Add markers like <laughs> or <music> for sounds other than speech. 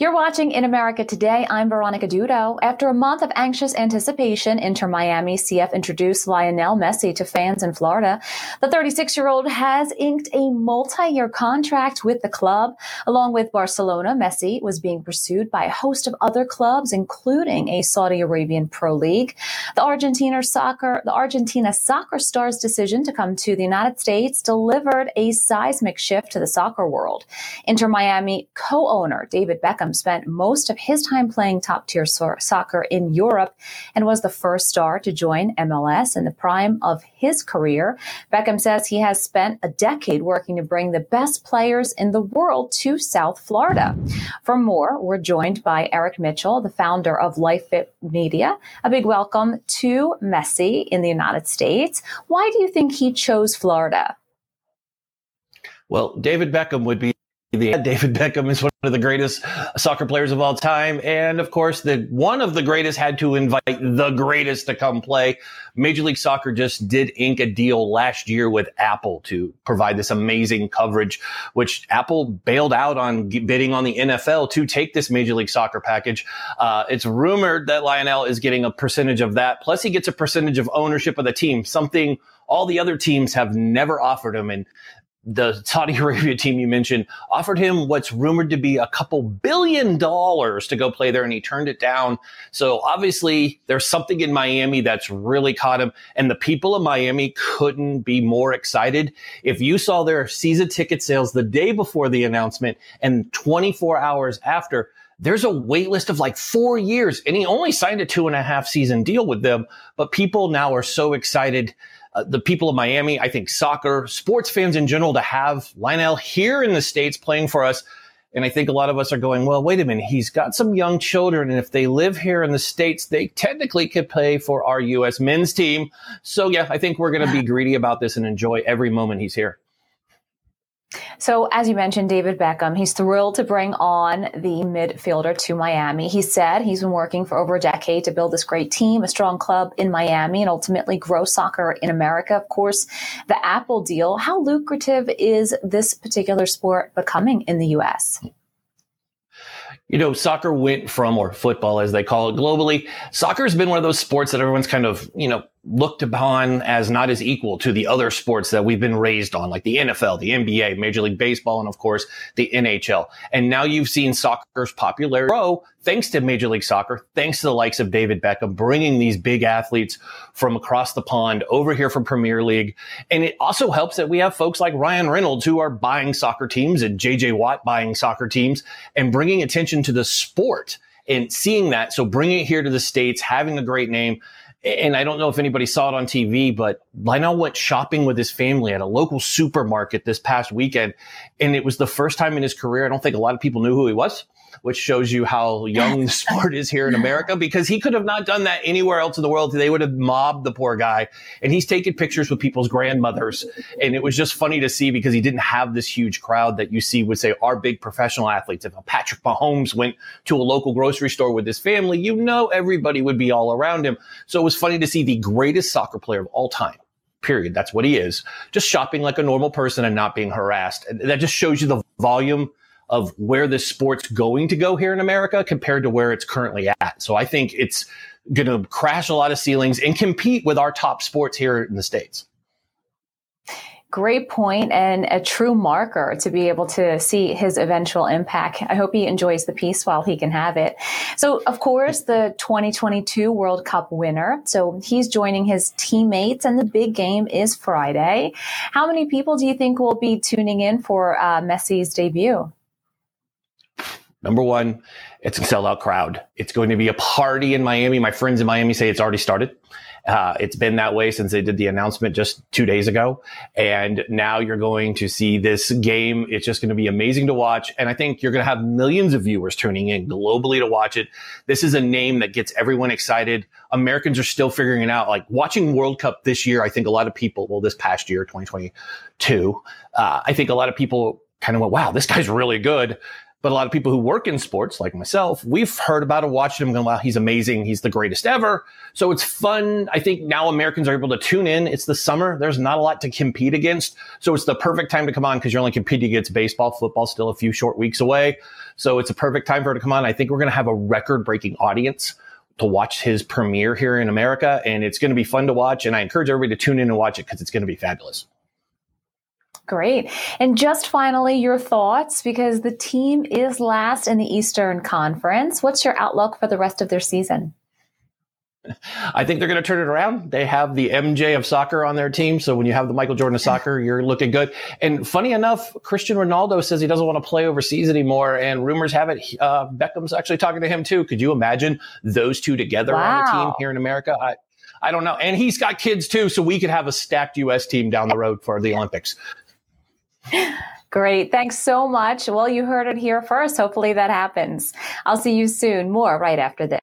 You're watching In America Today. I'm Veronica Dudo. After a month of anxious anticipation, Inter Miami CF introduced Lionel Messi to fans in Florida. The 36 year old has inked a multi year contract with the club. Along with Barcelona, Messi was being pursued by a host of other clubs, including a Saudi Arabian Pro League. The Argentina soccer, the Argentina soccer star's decision to come to the United States delivered a seismic shift to the soccer world. Inter Miami co-owner David Beckham spent most of his time playing top tier so- soccer in Europe and was the first star to join MLS in the prime of his career. Beckham says he has spent a decade working to bring the best players in the world to South Florida. For more, we're joined by Eric Mitchell, the founder of LifeFlip Media. A big welcome to Messi in the United States. Why do you think he chose Florida? Well, David Beckham would be David Beckham is one of the greatest soccer players of all time. And of course, the one of the greatest had to invite the greatest to come play. Major League Soccer just did ink a deal last year with Apple to provide this amazing coverage, which Apple bailed out on bidding on the NFL to take this Major League Soccer package. Uh, it's rumored that Lionel is getting a percentage of that. Plus he gets a percentage of ownership of the team, something all the other teams have never offered him. And the Saudi <laughs> Arabia team you mentioned offered him what's rumored to be a couple billion dollars to go play there and he turned it down. So obviously there's something in Miami that's really caught him and the people of Miami couldn't be more excited. If you saw their season ticket sales the day before the announcement and 24 hours after, there's a wait list of like four years and he only signed a two and a half season deal with them. But people now are so excited uh, the people of Miami, I think soccer, sports fans in general, to have Lionel here in the States playing for us. And I think a lot of us are going, well, wait a minute. He's got some young children. And if they live here in the States, they technically could play for our U.S. men's team. So, yeah, I think we're going to be greedy about this and enjoy every moment he's here. So, as you mentioned, David Beckham, he's thrilled to bring on the midfielder to Miami. He said he's been working for over a decade to build this great team, a strong club in Miami, and ultimately grow soccer in America. Of course, the Apple deal. How lucrative is this particular sport becoming in the U.S.? you know, soccer went from, or football as they call it globally, soccer has been one of those sports that everyone's kind of, you know, looked upon as not as equal to the other sports that we've been raised on, like the NFL, the NBA, Major League Baseball, and of course the NHL. And now you've seen soccer's popularity grow thanks to Major League Soccer, thanks to the likes of David Beckham, bringing these big athletes from across the pond over here from Premier League. And it also helps that we have folks like Ryan Reynolds who are buying soccer teams and JJ Watt buying soccer teams and bringing attention to the sport and seeing that. So bringing it here to the States, having a great name and I don't know if anybody saw it on TV, but Lionel went shopping with his family at a local supermarket this past weekend. And it was the first time in his career. I don't think a lot of people knew who he was which shows you how young the <laughs> sport is here in America because he could have not done that anywhere else in the world. They would have mobbed the poor guy. And he's taking pictures with people's grandmothers. And it was just funny to see because he didn't have this huge crowd that you see would say our big professional athletes. If Patrick Mahomes went to a local grocery store with his family, you know everybody would be all around him. So it was funny to see the greatest soccer player of all time period. That's what he is. Just shopping like a normal person and not being harassed. And that just shows you the volume of where this sport's going to go here in America compared to where it's currently at. So I think it's going to crash a lot of ceilings and compete with our top sports here in the States. Great point and a true marker to be able to see his eventual impact. I hope he enjoys the peace while he can have it. So, of course, the 2022 World Cup winner. So he's joining his teammates and the big game is Friday. How many people do you think will be tuning in for uh, Messi's debut? Number one, it's a sellout crowd. It's going to be a party in Miami. My friends in Miami say it's already started. Uh, it's been that way since they did the announcement just two days ago. And now you're going to see this game. It's just going to be amazing to watch. And I think you're going to have millions of viewers tuning in globally to watch it. This is a name that gets everyone excited. Americans are still figuring it out. Like watching World Cup this year, I think a lot of people, well, this past year, 2022, uh, I think a lot of people kind of went, wow, this guy's really good But a lot of people who work in sports, like myself, we've heard about him, watched him, going, wow, he's amazing. He's the greatest ever. So it's fun. I think now Americans are able to tune in. It's the summer. There's not a lot to compete against. So it's the perfect time to come on because you're only competing against baseball. Football still a few short weeks away. So it's a perfect time for it to come on. I think we're going to have a record breaking audience to watch his premiere here in America. And it's going to be fun to watch. And I encourage everybody to tune in and watch it because it's going to be fabulous. Great. And just finally, your thoughts because the team is last in the Eastern Conference. What's your outlook for the rest of their season? I think they're going to turn it around. They have the MJ of soccer on their team. So when you have the Michael Jordan of soccer, <laughs> you're looking good. And funny enough, Christian Ronaldo says he doesn't want to play overseas anymore. And rumors have it, uh, Beckham's actually talking to him too. Could you imagine those two together wow. on a team here in America? I, I don't know. And he's got kids too. So we could have a stacked U.S. team down the road for the Olympics. Great. Thanks so much. Well, you heard it here first. Hopefully that happens. I'll see you soon. More right after this.